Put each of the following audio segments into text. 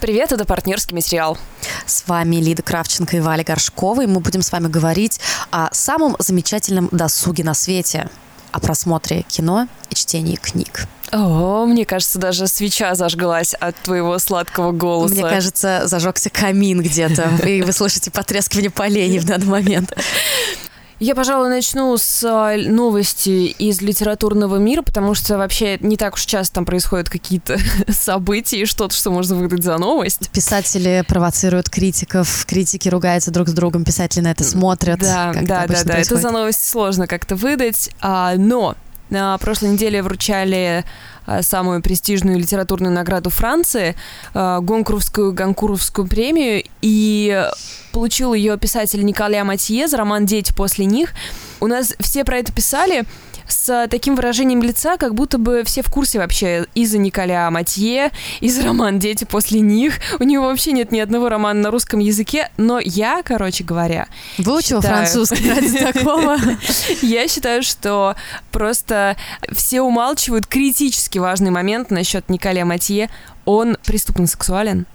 Привет, это партнерский материал. С вами Лида Кравченко и Валя Горшкова, и мы будем с вами говорить о самом замечательном досуге на свете, о просмотре кино и чтении книг. О, мне кажется, даже свеча зажглась от твоего сладкого голоса. Мне кажется, зажегся камин где-то, и вы слышите потрескивание полений в данный момент. Я, пожалуй, начну с а, новости из литературного мира, потому что вообще не так уж часто там происходят какие-то события и что-то, что можно выдать за новость. Писатели провоцируют критиков, критики ругаются друг с другом, писатели на это смотрят. Да, да, да, да. Это за новость сложно как-то выдать, а, но на прошлой неделе вручали а, самую престижную литературную награду Франции, а, Гонкуровскую Гонкуровскую премию, и получил ее писатель Николя Матье за роман «Дети после них». У нас все про это писали, с таким выражением лица, как будто бы все в курсе вообще из-за Николя Матье, из роман «Дети после них». У него вообще нет ни одного романа на русском языке, но я, короче говоря, Выучил считаю- французский ради такого. Я считаю, что просто все умалчивают критически важный момент насчет Николя Матье. Он преступно сексуален.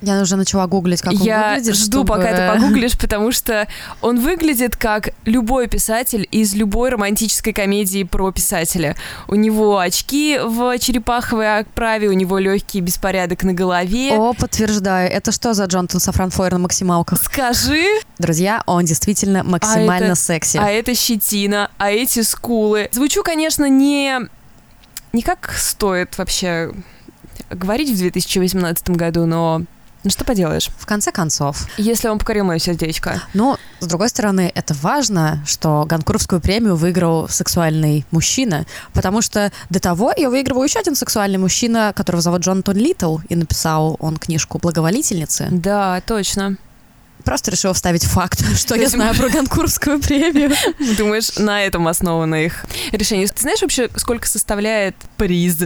Я уже начала гуглить, как он Я выглядит. жду, чтобы- пока ты погуглишь, потому что он выглядит как любой писатель из любой романтической комедии про писателя. У него очки в черепаховой оправе, у него легкий беспорядок на голове. О, подтверждаю. Это что за Джонатан Сафран Фойер на максималках? Скажи, Друзья, он действительно максимально это- секси. а это щетина, а эти скулы. Звучу, конечно, не, не как стоит вообще говорить в 2018 году, но ну что поделаешь, В конце концов. если он покорил мое сердечко. Но, с другой стороны, это важно, что Гонкуровскую премию выиграл сексуальный мужчина, потому что до того ее выигрывал еще один сексуальный мужчина, которого зовут Джонатан Литтл, и написал он книжку «Благоволительницы». Да, точно. Просто решил вставить факт, что я знаю про Гонкуровскую премию. Думаешь, на этом основано их решение. Ты знаешь вообще, сколько составляет приз?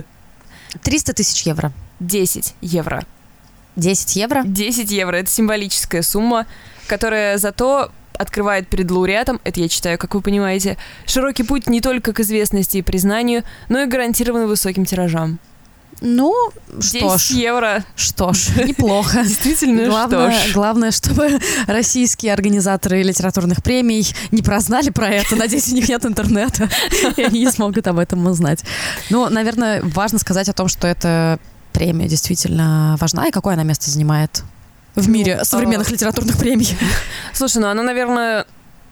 300 тысяч евро. 10 евро. 10 евро? 10 евро — это символическая сумма, которая зато открывает перед лауреатом, это я читаю, как вы понимаете, широкий путь не только к известности и признанию, но и гарантированно высоким тиражам. Ну, 10 что ж, евро. что ж, неплохо. Действительно, Главное, что ж. главное, чтобы российские организаторы литературных премий не прознали про это. Надеюсь, у них нет интернета, и они не смогут об этом узнать. Ну, наверное, важно сказать о том, что эта премия действительно важна, и какое она место занимает в Ну, мире современных а- литературных премий. Слушай, ну она, наверное,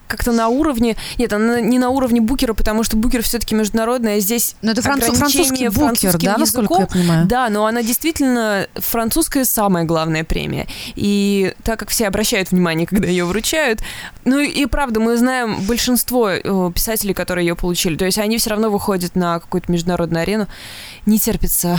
как-то на уровне... Нет, она не на уровне Букера, потому что Букер все-таки международный, а здесь Но это француз- французский букер, да, французским насколько языком. я понимаю? Да, но она действительно французская самая главная премия. И так как все обращают внимание, когда ее вручают, ну и правда, мы знаем большинство э, писателей, которые ее получили. То есть они все равно выходят на какую-то международную арену. Не терпится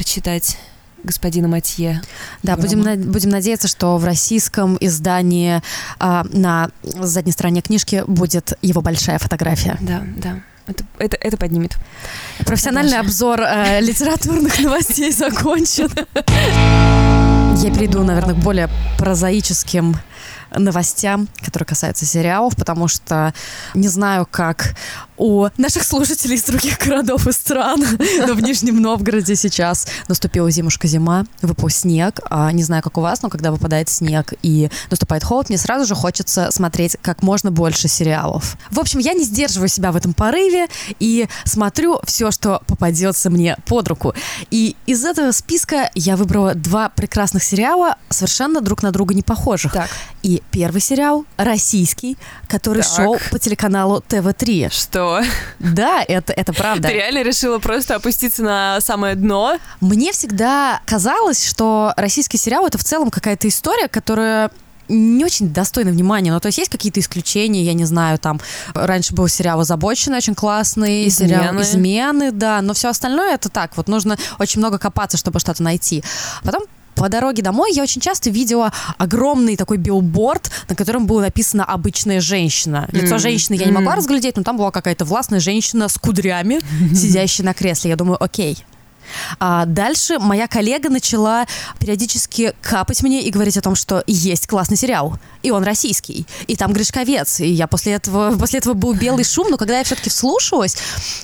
прочитать господина Матье. Да, будем, на- будем надеяться, что в российском издании а, на задней стороне книжки будет его большая фотография. Да, да. Это, это, это поднимет. Профессиональный Продолжаем. обзор э, литературных новостей закончен. Я перейду, наверное, к более прозаическим новостям, которые касаются сериалов, потому что не знаю, как у наших слушателей из других городов и стран, но в Нижнем Новгороде сейчас наступила зимушка-зима, выпал снег. А, не знаю, как у вас, но когда выпадает снег и наступает холод, мне сразу же хочется смотреть как можно больше сериалов. В общем, я не сдерживаю себя в этом порыве и смотрю все, что попадется мне под руку. И из этого списка я выбрала два прекрасных сериала, совершенно друг на друга не похожих. Так, И первый сериал российский, который Так. шел по телеканалу ТВ3. что? Да, это, это правда. Ты реально решила просто опуститься на самое дно? Мне всегда казалось, что российский сериал это в целом какая-то история, которая не очень достойна внимания. Ну, то есть есть какие-то исключения, я не знаю, там раньше был сериал «Озабоченный» очень классный, сериал «Измены». «Измены», да, но все остальное это так, вот нужно очень много копаться, чтобы что-то найти. Потом по дороге домой я очень часто видела огромный такой билборд, на котором было написано «обычная женщина». Лицо М, женщины я не могла м. разглядеть, но там была какая-то властная женщина с кудрями, сидящая на кресле. Я думаю, окей, А дальше моя коллега начала периодически капать мне и говорить о том, что есть классный сериал, и он российский, и там Гришковец, и я после этого, после этого был белый шум, но когда я все-таки вслушалась,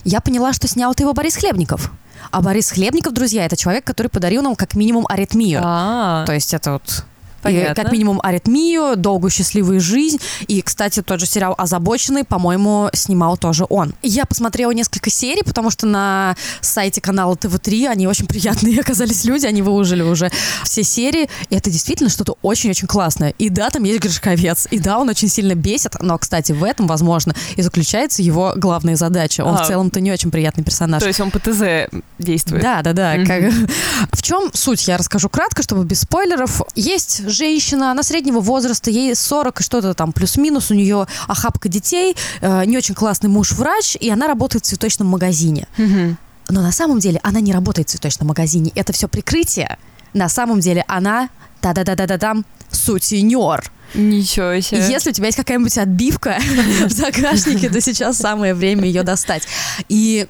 я поняла, что снял-то его Борис Хлебников. А Борис Хлебников, друзья, это человек, который подарил нам как минимум аритмию. А, То есть это вот и, Понятно. как минимум аритмию, долгую счастливую жизнь. И, кстати, тот же сериал «Озабоченный», по-моему, снимал тоже он. Я посмотрела несколько серий, потому что на сайте канала ТВ-3 они очень приятные оказались люди, они выложили уже все серии. И это действительно что-то очень-очень классное. И да, там есть Гришковец. И да, он очень сильно бесит, но, кстати, в этом, возможно, и заключается его главная задача. Он А. в целом-то не очень приятный персонаж. то есть он по ТЗ действует. Да, да, да. Как- В чем суть? Я расскажу кратко, чтобы без спойлеров. Есть женщина, она среднего возраста, ей 40 и что-то там плюс-минус, у нее охапка детей, э, не очень классный муж-врач, и она работает в цветочном магазине. Мгм. Но на самом деле она не работает в цветочном магазине. Это все прикрытие. На самом деле она, да-да-да-да-да-дам, сутенер. Ничего себе. если у тебя есть какая-нибудь отбивка в загашнике, то сейчас самое время ее достать. И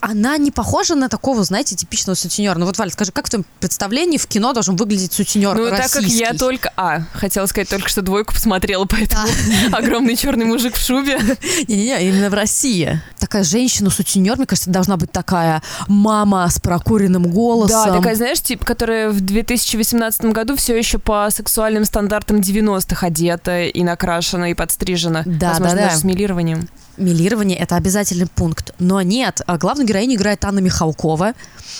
она не похожа на такого, знаете, типичного сутенера. Ну вот, Валя, скажи, как в твоем представлении в кино должен выглядеть сутенер Ну, так как я российский? только... А, хотела сказать, только что двойку посмотрела, поэтому огромный черный мужик в шубе. Не-не-не, именно в России. Такая женщина-сутенер, мне кажется, должна быть такая мама с прокуренным голосом. Да, такая, знаешь, тип, которая в 2018 году все еще по сексуальным стандартам 90-х одета и накрашена, и подстрижена. Да, Возможно, да, да. даже с милированием. Милирование — это обязательный пункт. Но нет, а главную героиню играет Анна Михалкова.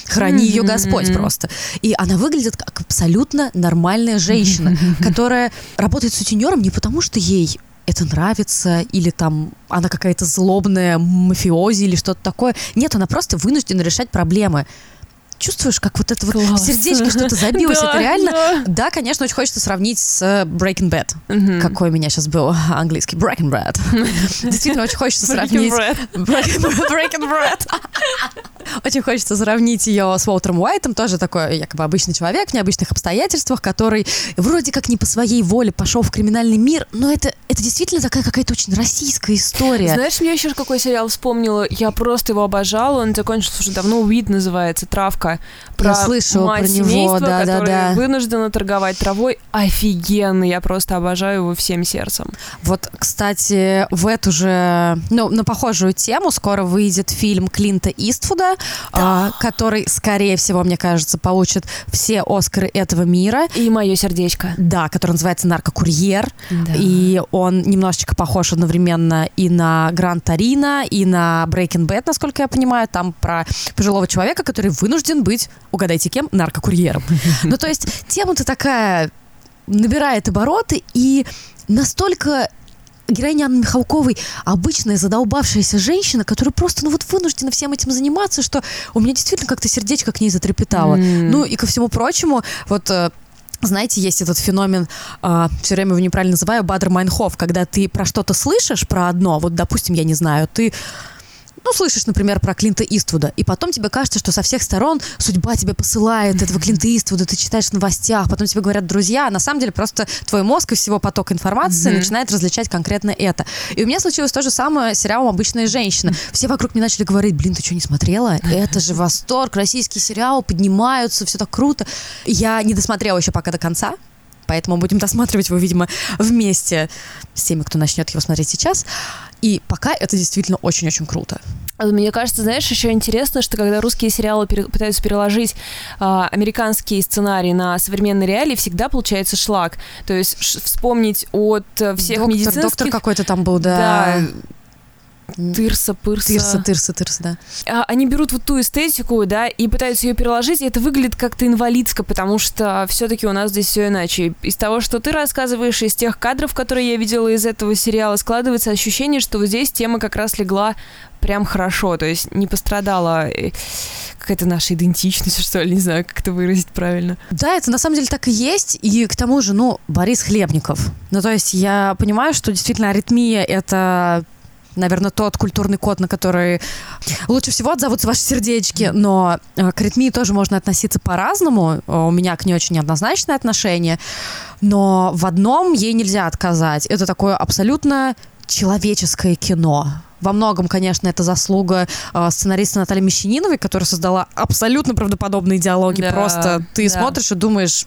Храни ее. Господь просто. И она выглядит как абсолютно нормальная женщина, которая работает сутенером не потому, что ей это нравится, или там она какая-то злобная мафиози или что-то такое. Нет, она просто вынуждена решать проблемы. Чувствуешь, как вот это вот Класс. в сердечке что-то забилось? Да, это реально... да. Да, конечно, очень хочется сравнить с э, Breaking Bad. Мгм. Какой у меня сейчас был английский Breaking Bad. Действительно, очень хочется сравнить... Breaking Bad. Очень хочется сравнить ее с Уолтером Уайтом, тоже такой якобы обычный человек в необычных обстоятельствах, который вроде как не по своей воле пошел в криминальный мир, но это, это действительно такая какая-то очень российская история. Знаешь, мне еще какой сериал вспомнила? Я просто его обожала. Он закончился уже давно. «Уид» называется, «Травка». Я слышала мать про него, семейства, да, да, которая да. вынуждена торговать травой. Офигенно. Я просто обожаю его всем сердцем. Вот, кстати, в эту же, ну, на похожую тему скоро выйдет фильм Клинта Иствуда, а, который, скорее всего, мне кажется, получит все Оскары этого мира. И мое сердечко. Да, который называется «Наркокурьер». Да. И он немножечко похож одновременно и на Гранд Тарина, и на Breaking Bad, насколько я понимаю. Там про пожилого человека, который вынужден быть, угадайте кем, наркокурьером. Ну, то есть тема-то такая набирает обороты, и настолько героиня Анны Михалковой обычная задолбавшаяся женщина, которая просто, ну вот вынуждена всем этим заниматься, что у меня действительно как-то сердечко к ней затрепетало. М. Ну и ко всему прочему, вот э, знаете, есть этот феномен, все время его неправильно называю, Бадр Майнхоф, когда ты про что-то слышишь, про одно, вот, допустим, я не знаю, ты ну, слышишь, например, про Клинта Иствуда, и потом тебе кажется, что со всех сторон судьба тебе посылает этого Клинта Иствуда, ты читаешь в новостях, потом тебе говорят друзья, а на самом деле просто твой мозг из всего потока информации Мгм. начинает различать конкретно это. И у меня случилось то же самое с сериалом «Обычная женщина». Все вокруг мне начали говорить, блин, ты что, не смотрела? Это же восторг, российский сериал, поднимаются, все так круто. Я не досмотрела еще пока до конца, поэтому будем досматривать его, видимо, вместе с теми, кто начнет его смотреть сейчас. И пока это действительно очень-очень круто. А Мне кажется, знаешь, еще интересно, что когда русские сериалы пере- пытаются переложить а, американские сценарии на современные реалии, всегда получается шлак. То есть вспомнить от э, всех доктор, медицинских... доктор какой-то там был, да. Да, Тырса, пырса. Тырса, тырса, тырса, да. А, Они берут вот ту эстетику, да, и пытаются ее переложить, и это выглядит как-то инвалидско, потому что все-таки у нас здесь все иначе. Из того, что ты рассказываешь, из тех кадров, которые я видела из этого сериала, складывается ощущение, что вот здесь тема как раз легла прям хорошо, то есть не пострадала э, какая-то наша идентичность, что ли, не знаю, как это выразить правильно. Да, это на самом деле так и есть. И к тому же, ну, Борис Хлебников. Ну, то есть я понимаю, что действительно аритмия — это наверное, тот культурный код, на который лучше всего отзовутся ваши сердечки, но э, к аритмии тоже можно относиться по-разному. Э, У меня к ней очень неоднозначное отношение, но в одном ей нельзя отказать. Это такое абсолютно человеческое кино. Во многом, конечно, это заслуга э, сценариста Натальи Мещаниновой, которая создала абсолютно правдоподобные диалоги. Да, Просто ты да. смотришь и думаешь,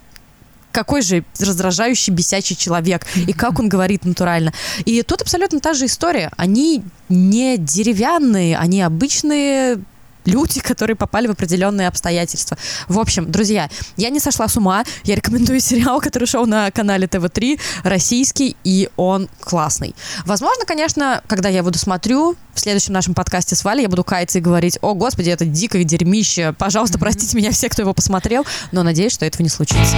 какой же раздражающий, бесячий человек, и как он говорит натурально. И тут абсолютно та же история. Они не деревянные, они обычные люди, которые попали в определенные обстоятельства. В общем, друзья, я не сошла с ума. Я рекомендую сериал, который шел на канале ТВ-3, российский, и он классный. Возможно, конечно, когда я буду смотрю, в следующем нашем подкасте с Валей я буду каяться и говорить, о, господи, это дикое дерьмище, пожалуйста, простите меня все, кто его посмотрел, но надеюсь, что этого не случится.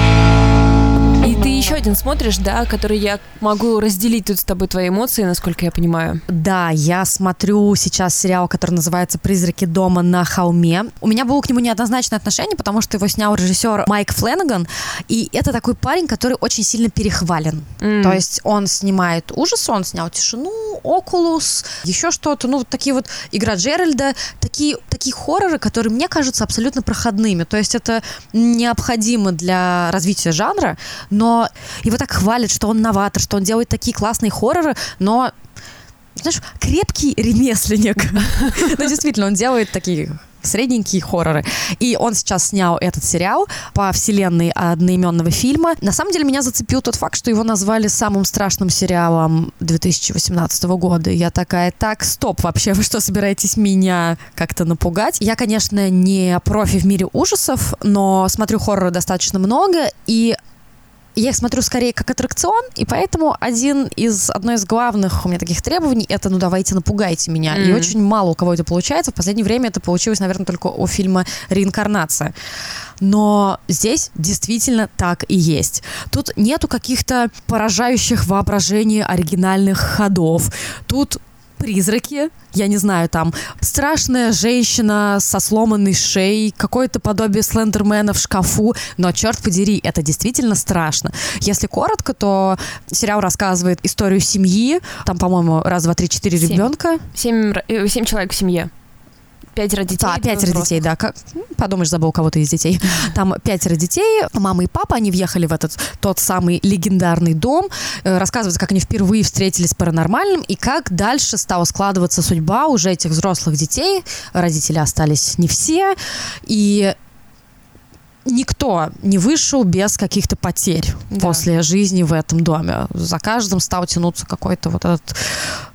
Ты еще один смотришь, да, который я могу разделить тут с тобой твои эмоции, насколько я понимаю. Да, я смотрю сейчас сериал, который называется «Призраки дома на холме». У меня было к нему неоднозначное отношение, потому что его снял режиссер Майк Фленнеган, и это такой парень, который очень сильно перехвален. Mm. То есть он снимает ужасы, он снял «Тишину», «Окулус», еще что-то, ну, вот такие вот «Игра Джеральда», такие, такие хорроры, которые мне кажутся абсолютно проходными. То есть это необходимо для развития жанра, но его так хвалят, что он новатор, что он делает такие классные хорроры, но знаешь, крепкий ремесленник. Ну, действительно, он делает такие средненькие хорроры. И он сейчас снял этот сериал по вселенной одноименного фильма. На самом деле меня зацепил тот факт, что его назвали самым страшным сериалом 2018 года. Я такая, так, стоп, вообще вы что, собираетесь меня как-то напугать? Я, конечно, не профи в мире ужасов, но смотрю хорроры достаточно много, и я их смотрю скорее как аттракцион, и поэтому один из, одно из главных у меня таких требований это, ну, давайте напугайте меня. Mm-hmm. И очень мало у кого это получается. В последнее время это получилось, наверное, только у фильма «Реинкарнация». Но здесь действительно так и есть. Тут нету каких-то поражающих воображение оригинальных ходов. Тут призраки, я не знаю, там страшная женщина со сломанной шеей, какое-то подобие слендермена в шкафу, но черт подери, это действительно страшно. Если коротко, то сериал рассказывает историю семьи, там, по-моему, раз, два, три, четыре ребенка. Семь, э, семь человек в семье пятеро детей. Да, пятеро детей, да. Как, подумаешь, забыл кого-то из детей. Там пятеро детей, мама и папа, они въехали в этот тот самый легендарный дом. Э, рассказывается, как они впервые встретились с паранормальным и как дальше стала складываться судьба уже этих взрослых детей. Родители остались не все. И никто не вышел без каких-то потерь да. после жизни в этом доме. За каждым стал тянуться какой-то вот этот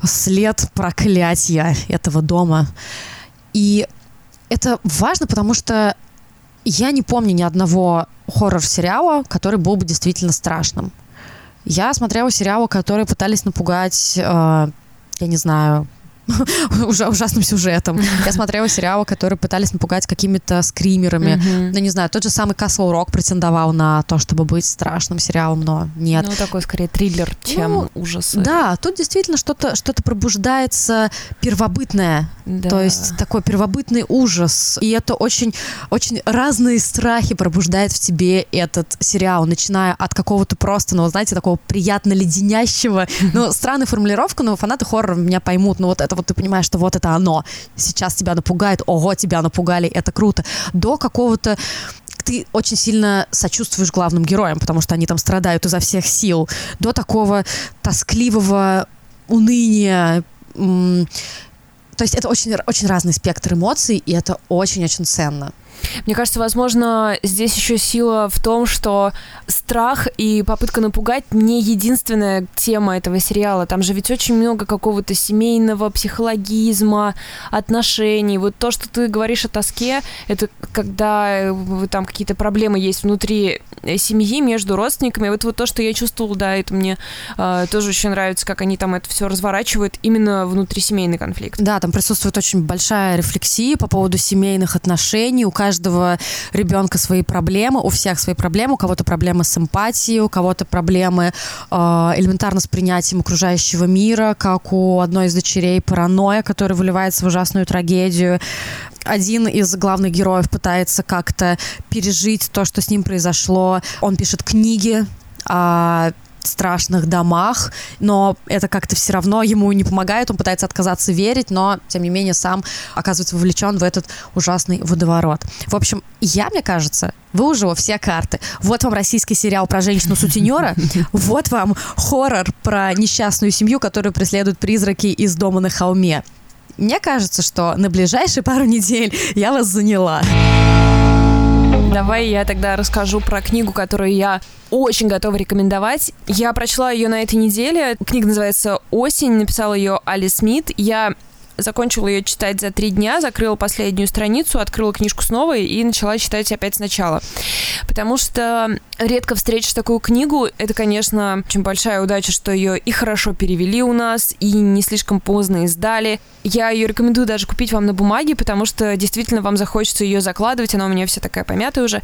след проклятия этого дома. И это важно, потому что я не помню ни одного хоррор-сериала, который был бы действительно страшным. Я смотрела сериалы, которые пытались напугать, э, я не знаю, ужасным сюжетом. Я смотрела сериалы, которые пытались напугать какими-то скримерами. Ну, не знаю, тот же самый Castle Rock претендовал на то, чтобы быть страшным сериалом, но нет. Ну, такой скорее триллер, чем ну, ужас. Да, тут действительно что-то что пробуждается первобытное. Да. То есть такой первобытный ужас. И это очень, очень разные страхи пробуждает в тебе этот сериал, начиная от какого-то просто, ну, знаете, такого приятно леденящего. Ну, странная формулировка, но фанаты хоррора меня поймут. Но вот это вот ты понимаешь, что вот это оно. Сейчас тебя напугает, ого, тебя напугали, это круто. До какого-то ты очень сильно сочувствуешь главным героям, потому что они там страдают изо всех сил, до такого тоскливого уныния. То есть это очень, очень разный спектр эмоций, и это очень-очень ценно. Мне кажется, возможно, здесь еще сила в том, что страх и попытка напугать не единственная тема этого сериала. Там же ведь очень много какого-то семейного психологизма, отношений. Вот то, что ты говоришь о тоске, это когда там какие-то проблемы есть внутри семьи, между родственниками. Вот, вот то, что я чувствовала, да, это мне э, тоже очень нравится, как они там это все разворачивают, именно внутрисемейный конфликт. Да, там присутствует очень большая рефлексия по поводу семейных отношений. У каждого ребенка свои проблемы, у всех свои проблемы, у кого-то проблемы с эмпатией, у кого-то проблемы э, элементарно с принятием окружающего мира, как у одной из дочерей паранойя, которая выливается в ужасную трагедию один из главных героев пытается как-то пережить то, что с ним произошло. Он пишет книги о страшных домах, но это как-то все равно ему не помогает, он пытается отказаться верить, но, тем не менее, сам оказывается вовлечен в этот ужасный водоворот. В общем, я, мне кажется, выужила все карты. Вот вам российский сериал про женщину-сутенера, вот вам хоррор про несчастную семью, которую преследуют призраки из дома на холме. Мне кажется, что на ближайшие пару недель я вас заняла. Давай я тогда расскажу про книгу, которую я очень готова рекомендовать. Я прочла ее на этой неделе. Книга называется «Осень». Написала ее Али Смит. Я закончила ее читать за три дня, закрыла последнюю страницу, открыла книжку снова и начала читать опять сначала. Потому что редко встретишь такую книгу. Это, конечно, очень большая удача, что ее и хорошо перевели у нас, и не слишком поздно издали. Я ее рекомендую даже купить вам на бумаге, потому что действительно вам захочется ее закладывать. Она у меня вся такая помятая уже.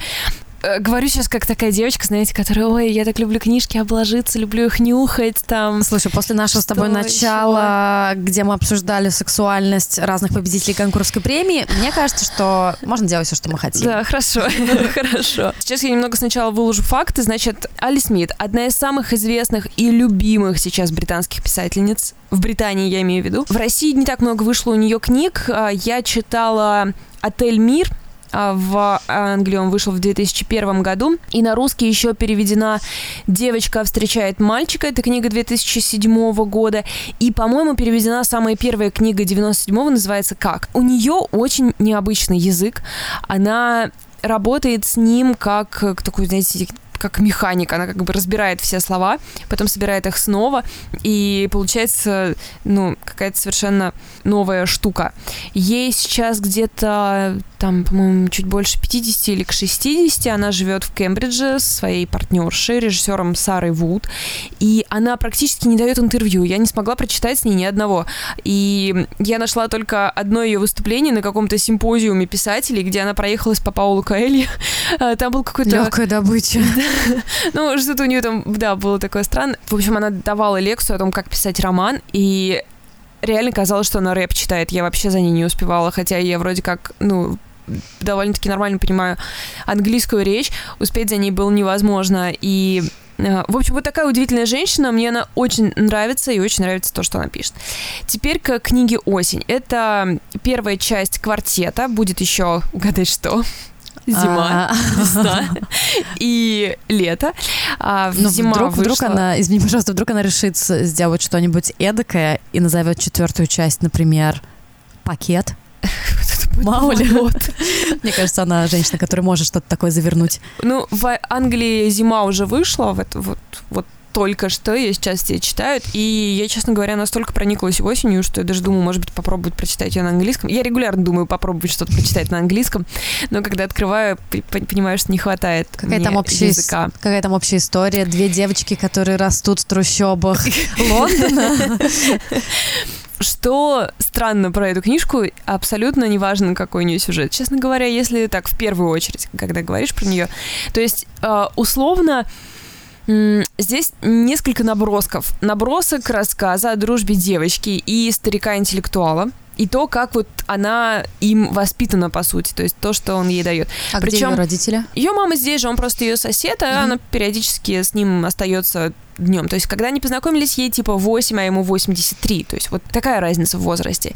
Э, говорю сейчас как такая девочка, знаете, которая, ой, я так люблю книжки обложиться, люблю их нюхать там. Слушай, после нашего с тобой начала, еще? где мы обсуждали сексуальность разных победителей конкурсской премии, мне кажется, что можно делать все, что мы хотим. Да, хорошо, хорошо. Сейчас я немного сначала выложу факты. Значит, Али Смит, одна из самых известных и любимых сейчас британских писательниц. В Британии я имею в виду. В России не так много вышло у нее книг. А, я читала «Отель Мир», в Англии он вышел в 2001 году. И на русский еще переведена «Девочка встречает мальчика». Это книга 2007 года. И, по-моему, переведена самая первая книга 97-го, называется «Как?». У нее очень необычный язык. Она работает с ним как такой, знаете, как механик, она как бы разбирает все слова, потом собирает их снова, и получается, ну, какая-то совершенно новая штука. Ей сейчас где-то, там, по-моему, чуть больше 50 или к 60, она живет в Кембридже со своей партнершей, режиссером Сарой Вуд, и она практически не дает интервью, я не смогла прочитать с ней ни одного, и я нашла только одно ее выступление на каком-то симпозиуме писателей, где она проехалась по Паулу Каэльи, там был какой-то... Легкая добыча. Ну, что-то у нее там, да, было такое странное. В общем, она давала лекцию о том, как писать роман, и реально казалось, что она рэп читает. Я вообще за ней не успевала, хотя я вроде как, ну, довольно-таки нормально понимаю английскую речь, успеть за ней было невозможно. И э, в общем, вот такая удивительная женщина, мне она очень нравится и очень нравится то, что она пишет. Теперь к книге «Осень». Это первая часть квартета, будет еще, угадай что, зима, а. весна и лето. А ну, зима вдруг, вышла... вдруг она, извини, пожалуйста, вдруг она решит сделать что-нибудь эдакое и назовет четвертую часть, например, пакет. Мало ли. Мне кажется, она женщина, которая может что-то такое завернуть. Ну, в Англии зима уже вышла, вот, вот, вот только что, я сейчас все читают, и я, честно говоря, настолько прониклась осенью, что я даже думаю, может быть, попробовать прочитать ее на английском. Я регулярно думаю попробовать что-то прочитать на английском, но когда открываю, понимаю, что не хватает какая там общая, языка. Какая там общая история? Две девочки, которые растут в трущобах Лондона. Что странно про эту книжку, абсолютно неважно, какой у нее сюжет. Честно говоря, если так в первую очередь, когда говоришь про нее, то есть э, условно Здесь несколько набросков. Набросок рассказа о дружбе девочки и старика-интеллектуала и то, как вот она им воспитана, по сути, то есть то, что он ей дает. А Причем, где ее родители? Ее мама здесь же, он просто ее сосед, а mm она периодически с ним остается днем. То есть, когда они познакомились, ей типа 8, а ему 83. То есть, вот такая разница в возрасте.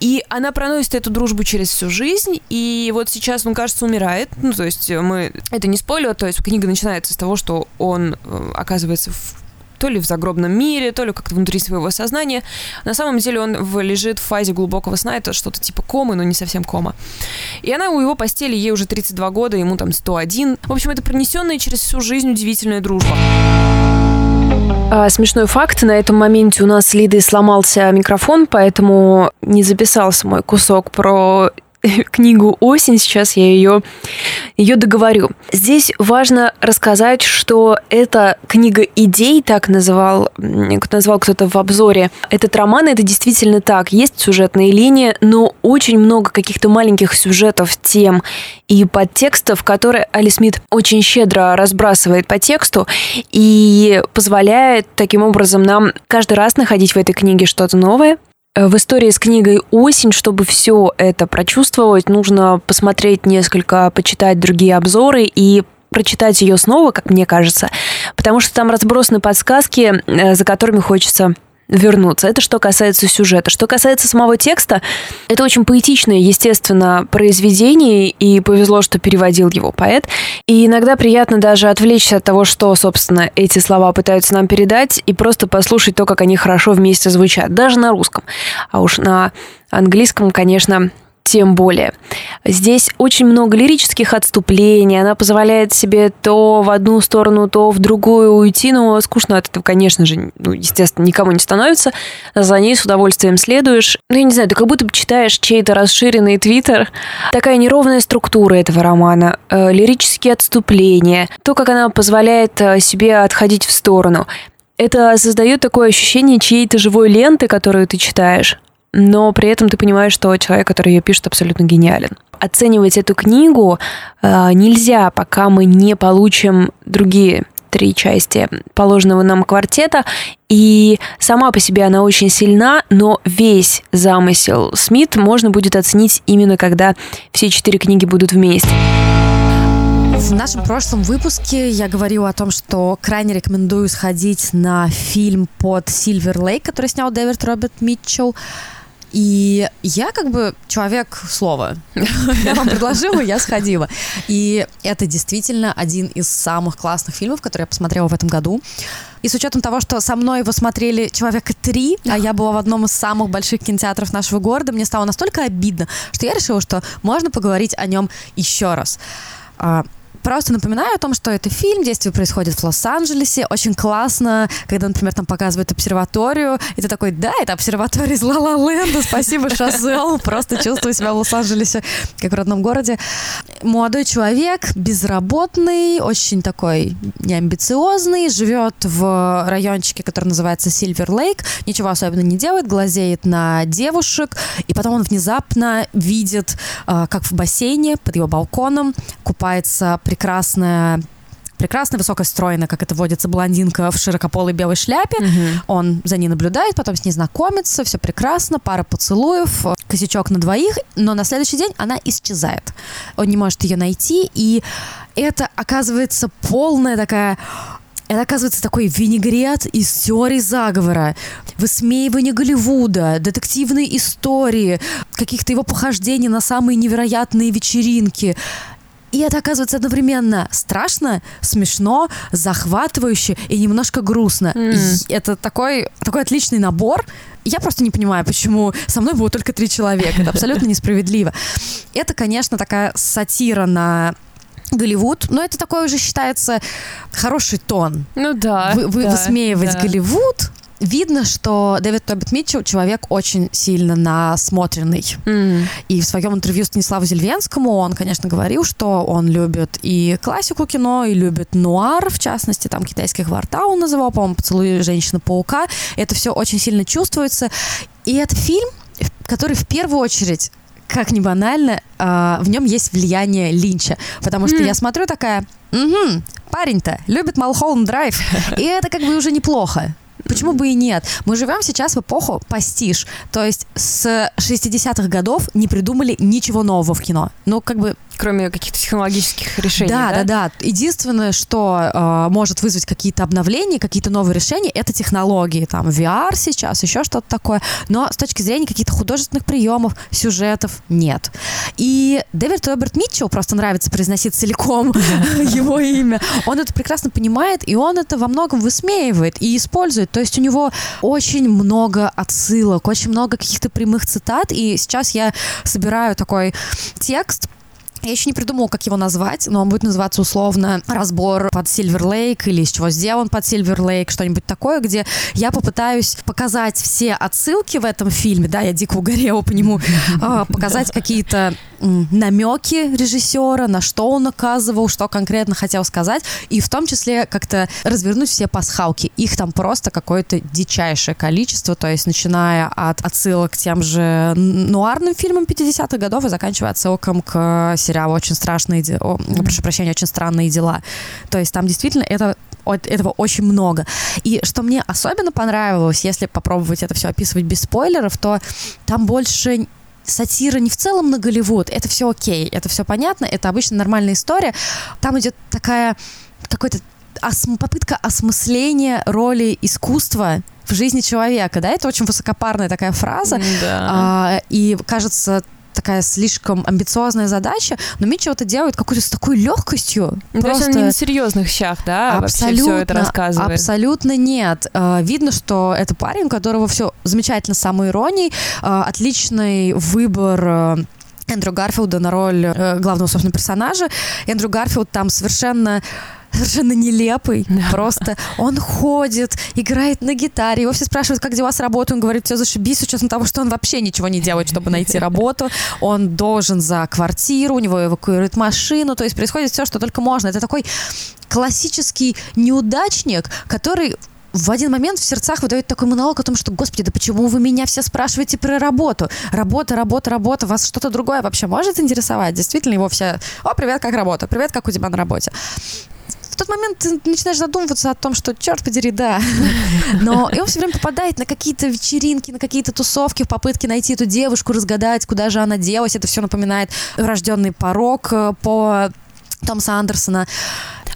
И она проносит эту дружбу через всю жизнь, и вот сейчас он, кажется, умирает. Ну, то есть, мы... Это не спойлер, то есть, книга начинается с того, что он э, оказывается в то ли в загробном мире, то ли как-то внутри своего сознания. На самом деле он лежит в фазе глубокого сна, это что-то типа комы, но не совсем кома. И она у его постели, ей уже 32 года, ему там 101. В общем, это пронесенная через всю жизнь удивительная дружба. А, смешной факт. На этом моменте у нас Лидой сломался микрофон, поэтому не записался мой кусок про книгу «Осень», сейчас я ее, ее договорю. Здесь важно рассказать, что это книга идей, так называл, назвал кто-то в обзоре. Этот роман, это действительно так. Есть сюжетные линии, но очень много каких-то маленьких сюжетов, тем и подтекстов, которые Али Смит очень щедро разбрасывает по тексту и позволяет таким образом нам каждый раз находить в этой книге что-то новое, в истории с книгой «Осень», чтобы все это прочувствовать, нужно посмотреть несколько, почитать другие обзоры и прочитать ее снова, как мне кажется, потому что там разбросаны подсказки, э, за которыми хочется вернуться. Это что касается сюжета. Что касается самого текста, это очень поэтичное, естественно, произведение, и повезло, что переводил его поэт. И иногда приятно даже отвлечься от того, что, собственно, эти слова пытаются нам передать, и просто послушать то, как они хорошо вместе звучат, даже на русском. А уж на английском, конечно, тем более. Здесь очень много лирических отступлений, она позволяет себе то в одну сторону, то в другую уйти, но скучно от этого, конечно же, ну, естественно, никому не становится. За ней с удовольствием следуешь. Ну, я не знаю, ты как будто бы читаешь чей-то расширенный твиттер. Такая неровная структура этого романа, э, лирические отступления, то, как она позволяет э, себе отходить в сторону. Это создает такое ощущение чьей-то живой ленты, которую ты читаешь но при этом ты понимаешь, что человек, который ее пишет, абсолютно гениален. Оценивать эту книгу э, нельзя, пока мы не получим другие три части положенного нам квартета, и сама по себе она очень сильна, но весь замысел Смит можно будет оценить именно когда все четыре книги будут вместе. В нашем прошлом выпуске я говорила о том, что крайне рекомендую сходить на фильм под Сильвер Лейк, который снял Дэвид Роберт Митчелл. И я как бы человек слова. Я вам предложила, я сходила. И это действительно один из самых классных фильмов, которые я посмотрела в этом году. И с учетом того, что со мной его смотрели человека три, а я была в одном из самых больших кинотеатров нашего города, мне стало настолько обидно, что я решила, что можно поговорить о нем еще раз. Просто напоминаю о том, что это фильм, действие происходит в Лос-Анджелесе. Очень классно, когда, например, там показывают обсерваторию, и ты такой, да, это обсерватория из Ла-Ла-Ленда, спасибо, Шазелл, просто чувствую себя в Лос-Анджелесе, как в родном городе. Молодой человек, безработный, очень такой неамбициозный, живет в райончике, который называется Сильвер Лейк, ничего особенно не делает, глазеет на девушек, и потом он внезапно видит, а, как в бассейне под его балконом купается прекрасная прекрасная, высокостройная, как это водится, блондинка в широкополой белой шляпе. Угу. Он за ней наблюдает, потом с ней знакомится, все прекрасно, пара поцелуев, косячок на двоих, но на следующий день она исчезает. Он не может ее найти, и это оказывается полная такая это, оказывается, такой винегрет из теории заговора, высмеивание Голливуда, детективные истории, каких-то его похождений на самые невероятные вечеринки. И это оказывается одновременно страшно, смешно, захватывающе и немножко грустно. Mm. И это такой, такой отличный набор. Я просто не понимаю, почему со мной было только три человека. Это абсолютно несправедливо. Это, конечно, такая сатира на Голливуд, но это такой уже считается хороший тон. Ну да. Вы, вы да, высмеивать да. Голливуд, видно, что Дэвид Тобит Митчелл человек очень сильно насмотренный. Mm. И в своем интервью Станиславу Зельвенскому он, конечно, говорил, что он любит и классику кино, и любит нуар, в частности, там китайский гварта он называл, по-моему, «Поцелуй женщины-паука». Это все очень сильно чувствуется. И это фильм, который в первую очередь как ни банально, э, в нем есть влияние Линча. Потому что mm. я смотрю такая, угу, парень-то любит Малхолланд Драйв. И это как бы уже неплохо. Почему бы и нет? Мы живем сейчас в эпоху постиж. То есть с 60-х годов не придумали ничего нового в кино. Ну, как бы Кроме каких-то технологических решений. Да, да, да, да. Единственное, что э, может вызвать какие-то обновления, какие-то новые решения, это технологии. Там VR сейчас, еще что-то такое. Но с точки зрения каких-то художественных приемов, сюжетов нет. И Дэвид Роберт Митчелл, просто нравится произносить целиком его имя, он это прекрасно понимает, и он это во многом высмеивает и использует. То есть у него очень много отсылок, очень много каких-то прямых цитат, и сейчас я собираю такой текст, я еще не придумала, как его назвать, но он будет называться условно «Разбор под Сильвер Лейк» или «Из чего сделан под Сильвер Лейк», что-нибудь такое, где я попытаюсь показать все отсылки в этом фильме, да, я дико угорела по нему, а, показать какие-то намеки режиссера, на что он указывал, что конкретно хотел сказать, и в том числе как-то развернуть все пасхалки. Их там просто какое-то дичайшее количество, то есть начиная от отсылок к тем же нуарным фильмам 50-х годов и заканчивая отсылкам к сериалу «Очень страшные дела», прошу прощения, «Очень странные дела». То есть там действительно это этого очень много. И что мне особенно понравилось, если попробовать это все описывать без спойлеров, то там больше сатира не в целом на Голливуд, это все окей, это все понятно, это обычно нормальная история. Там идет такая какой-то ос- попытка осмысления роли искусства в жизни человека, да, это очень высокопарная такая фраза, Да. а, и кажется такая слишком амбициозная задача, но Митчелл это делает какой-то с такой легкостью. Ну, То есть он не на серьезных щах, да, вообще все это рассказывает? Абсолютно нет. А, Видно, что это парень, у которого все замечательно с самоиронией, а, отличный выбор а, Эндрю Гарфилда на роль э, главного, собственно, персонажа. Эндрю Гарфилд там совершенно совершенно нелепый. Да. Просто он ходит, играет на гитаре. Его все спрашивают, как дела с работой. Он говорит, все зашибись, с учетом того, что он вообще ничего не делает, чтобы найти работу. Он должен за квартиру, у него эвакуируют машину. То есть происходит все, что только можно. Это такой классический неудачник, который в один момент в сердцах выдает такой монолог о том, что, господи, да почему вы меня все спрашиваете про работу? Работа, работа, работа, вас что-то другое вообще может интересовать? Действительно, его все, о, привет, как работа? Привет, как у тебя на работе? В тот момент ты начинаешь задумываться о том, что, черт подери, да. Но и он все время попадает на какие-то вечеринки, на какие-то тусовки в попытке найти эту девушку, разгадать, куда же она делась. Это все напоминает рожденный порог э, по Томса Андерсона.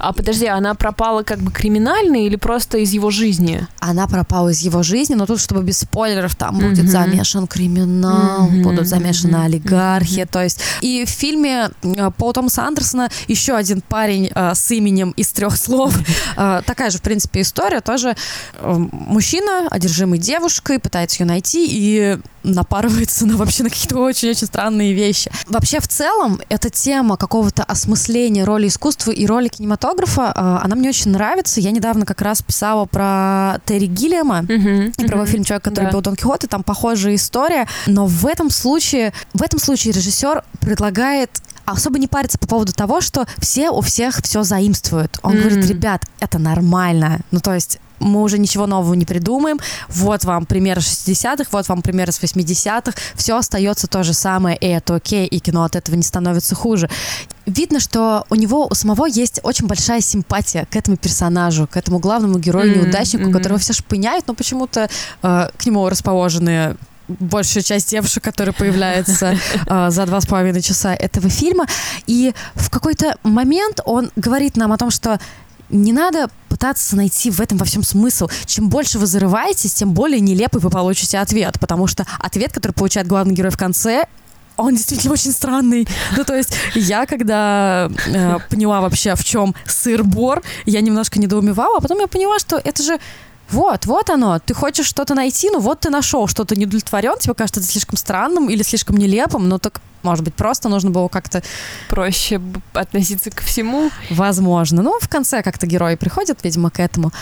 А подожди, она пропала как бы криминально или просто из его жизни? Она пропала из его жизни, но тут, чтобы без спойлеров, там будет Мгм. замешан криминал, Мгм, будут замешаны мгм, олигархи. То есть и в фильме э, Пола Томаса Андерсона еще один парень э, с именем из трех слов. Э, такая же, в принципе, история. Тоже э, мужчина, одержимый девушкой, пытается ее найти и напарывается на вообще на какие-то очень-очень странные вещи. Вообще, в целом, эта тема какого-то осмысления роли искусства и роли кинематографа, э, она мне очень нравится. Я недавно как раз писала про Терри Гиллиама, и про его фильм «Человек, который Да. был Дон Кихот», и там похожая история. Но в этом случае, в этом случае режиссер предлагает особо не париться по поводу того, что все у всех все заимствуют. Он Мгм. говорит, ребят, это нормально. Ну, то есть мы уже ничего нового не придумаем. Вот вам примеры 60-х, вот вам примеры с 80-х. Все остается то же самое, и это окей, и кино от этого не становится хуже. Видно, что у него у самого есть очень большая симпатия к этому персонажу, к этому главному герою, Мгм, неудачнику, мгм. которого все шпыняют, но почему-то э, к нему расположены большая часть девушек, которые появляются э, за два с половиной часа этого фильма. И в какой-то момент он говорит нам о том, что не надо пытаться найти в этом во всем смысл. Чем больше вы зарываетесь, тем более нелепый вы получите ответ, потому что ответ, который получает главный герой в конце, он действительно очень странный. Ну, то есть я, когда э, поняла вообще, в чем сыр-бор, я немножко недоумевала, а потом я поняла, что это же вот, вот оно. Ты хочешь что-то найти, ну вот ты нашел, что-то не удовлетворен, тебе кажется это слишком странным или слишком нелепым, ну так, может быть, просто нужно было как-то, Проще относиться ко всему. возможно. Ну, в конце как-то герои приходят, видимо, к этому.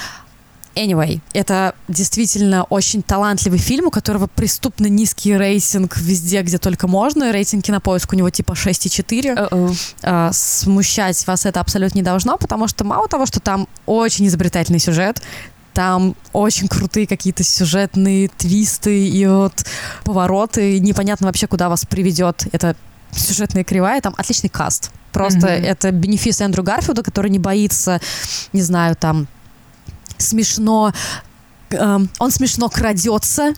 Anyway, это действительно очень талантливый фильм, у которого преступно низкий рейтинг везде, где только можно. Рейтинг кинопоиск у него типа 6,4. Э-э. А, смущать вас это абсолютно не должно, потому что мало того, что там очень изобретательный сюжет, там очень крутые какие-то сюжетные твисты и вот повороты. Непонятно вообще, куда вас приведет эта сюжетная кривая. Там отличный каст. Просто Мгм. это бенефис Эндрю Гарфилда, который не боится, не знаю, там смешно эм, он смешно крадется.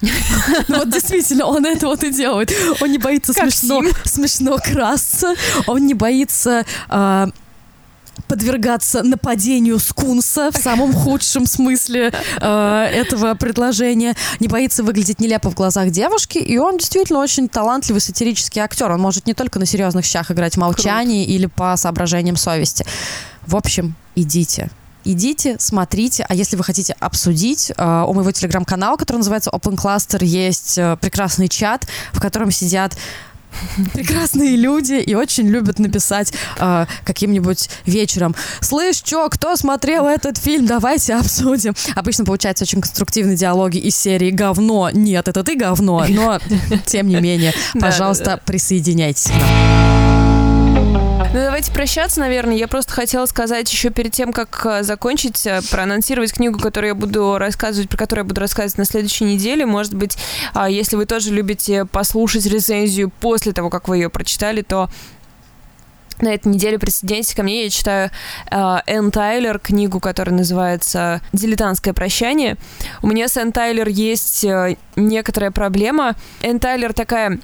Ну вот действительно, он это вот и делает. Он не боится Как смешно, Сим. смешно красться. Он не боится э, подвергаться нападению скунса в самом худшем смысле э, этого предложения, не боится выглядеть нелепо в глазах девушки, и он действительно очень талантливый сатирический актер. Он может не только на серьезных щах играть в молчании или по соображениям совести. В общем, идите. Идите, смотрите, а если вы хотите обсудить, э, у моего телеграм-канала, который называется Open Cluster, есть э, прекрасный чат, в котором сидят прекрасные люди и очень любят написать э, каким-нибудь вечером. Слышь, чё, кто смотрел этот фильм? Давайте обсудим. Обычно получаются очень конструктивные диалоги из серии «Говно». Нет, это ты говно, но тем не менее, пожалуйста, присоединяйтесь к нам. Ну, давайте прощаться, наверное. Я просто хотела сказать еще перед тем, как э, закончить, э, проанонсировать книгу, которую я буду рассказывать, про которую я буду рассказывать на следующей неделе. Может быть, а, если вы тоже любите послушать рецензию после того, как вы ее прочитали, то на этой неделе присоединяйтесь ко мне. Я читаю э, Энн Тайлер, книгу, которая называется «Дилетантское прощание». У меня с Энн Тайлер есть э, некоторая проблема. Энн Тайлер такая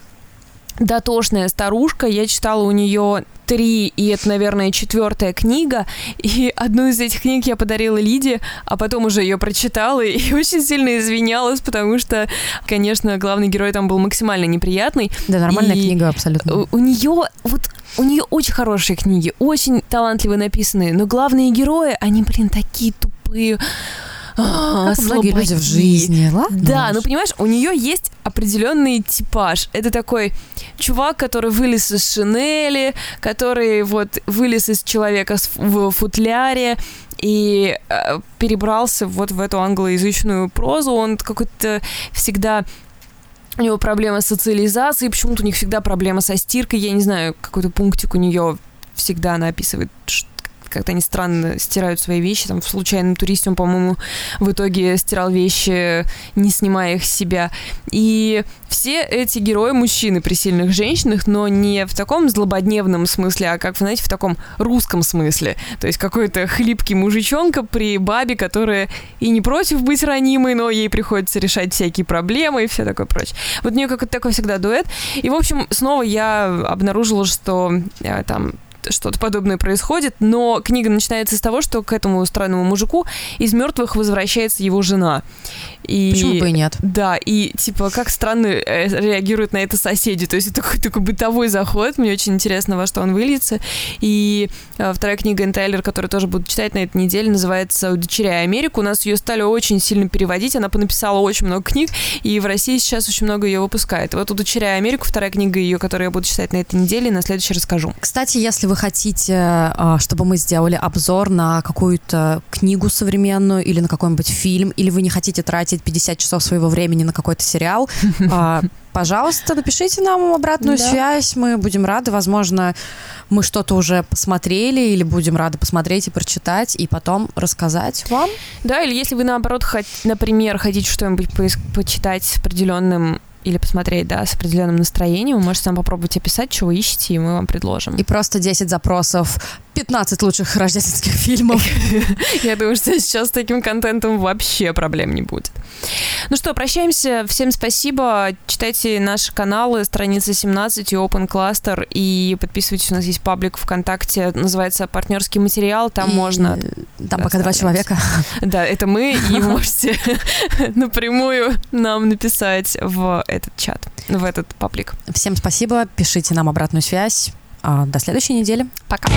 дотошная старушка. Я читала у нее три, и это, наверное, четвертая книга. И одну из этих книг я подарила Лиде, а потом уже ее прочитала и очень сильно извинялась, потому что, конечно, главный герой там был максимально неприятный. Да, нормальная и книга абсолютно. У, у нее вот у нее очень хорошие книги, очень талантливо написанные, но главные герои, они, блин, такие тупые а, многие люди в жизни, ладно? Да, ну понимаешь, у нее есть определенный типаж. Это такой чувак, который вылез из шинели, который вот вылез из человека в футляре, и э, перебрался вот в эту англоязычную прозу. Он какой-то всегда у него проблема с социализацией, почему-то у них всегда проблема со стиркой, я не знаю, какой-то пунктик у нее всегда она описывает, как-то они странно стирают свои вещи. Там туристе он, по-моему, в итоге стирал вещи, не снимая их с себя. И все эти герои мужчины при сильных женщинах, но не в таком злободневном смысле, а как, знаете, в таком русском смысле. То есть какой-то хлипкий мужичонка при бабе, которая и не против быть ранимой, но ей приходится решать всякие проблемы и все такое прочее. Вот у нее какой-то такой всегда дуэт. И, в общем, снова я обнаружила, что э, там что-то подобное происходит, но книга начинается с того, что к этому странному мужику из мертвых возвращается его жена. И, Почему бы и нет? Да, и типа как странно э, реагируют на это соседи. То есть это такой, такой бытовой заход. Мне очень интересно, во что он выльется. И э, вторая книга Энн Тайлер, которую тоже буду читать на этой неделе, называется «Удочеряя Америку». У нас ее стали очень сильно переводить. Она понаписала очень много книг, и в России сейчас очень много ее выпускает. Вот «Удочеряя Америку» вторая книга ее, которую я буду читать на этой неделе, на следующий расскажу. Кстати, если вы хотите, а, чтобы мы сделали обзор на какую-то книгу современную или на какой-нибудь фильм, или вы не хотите тратить 50 часов своего времени на какой-то сериал, а, пожалуйста, напишите нам обратную да. связь, мы будем рады, возможно, мы что-то уже посмотрели или будем рады посмотреть и прочитать, и потом рассказать вам. Да, или если вы, наоборот, например, хотите что-нибудь почитать с определенным или посмотреть, да, с определенным настроением, вы можете нам попробовать описать, чего ищете, и мы вам предложим. И просто 10 запросов 15 лучших рождественских фильмов. Я думаю, что сейчас с таким контентом вообще проблем не будет. Ну что, прощаемся. Всем спасибо. Читайте наши каналы, страница 17 и Open Cluster, и подписывайтесь. У нас есть паблик ВКонтакте, называется «Партнерский материал». Там можно... Там пока два человека. Да, это мы, и вы можете напрямую нам написать в этот чат, в этот паблик. Всем спасибо. Пишите нам обратную связь. А, до следующей недели. Пока.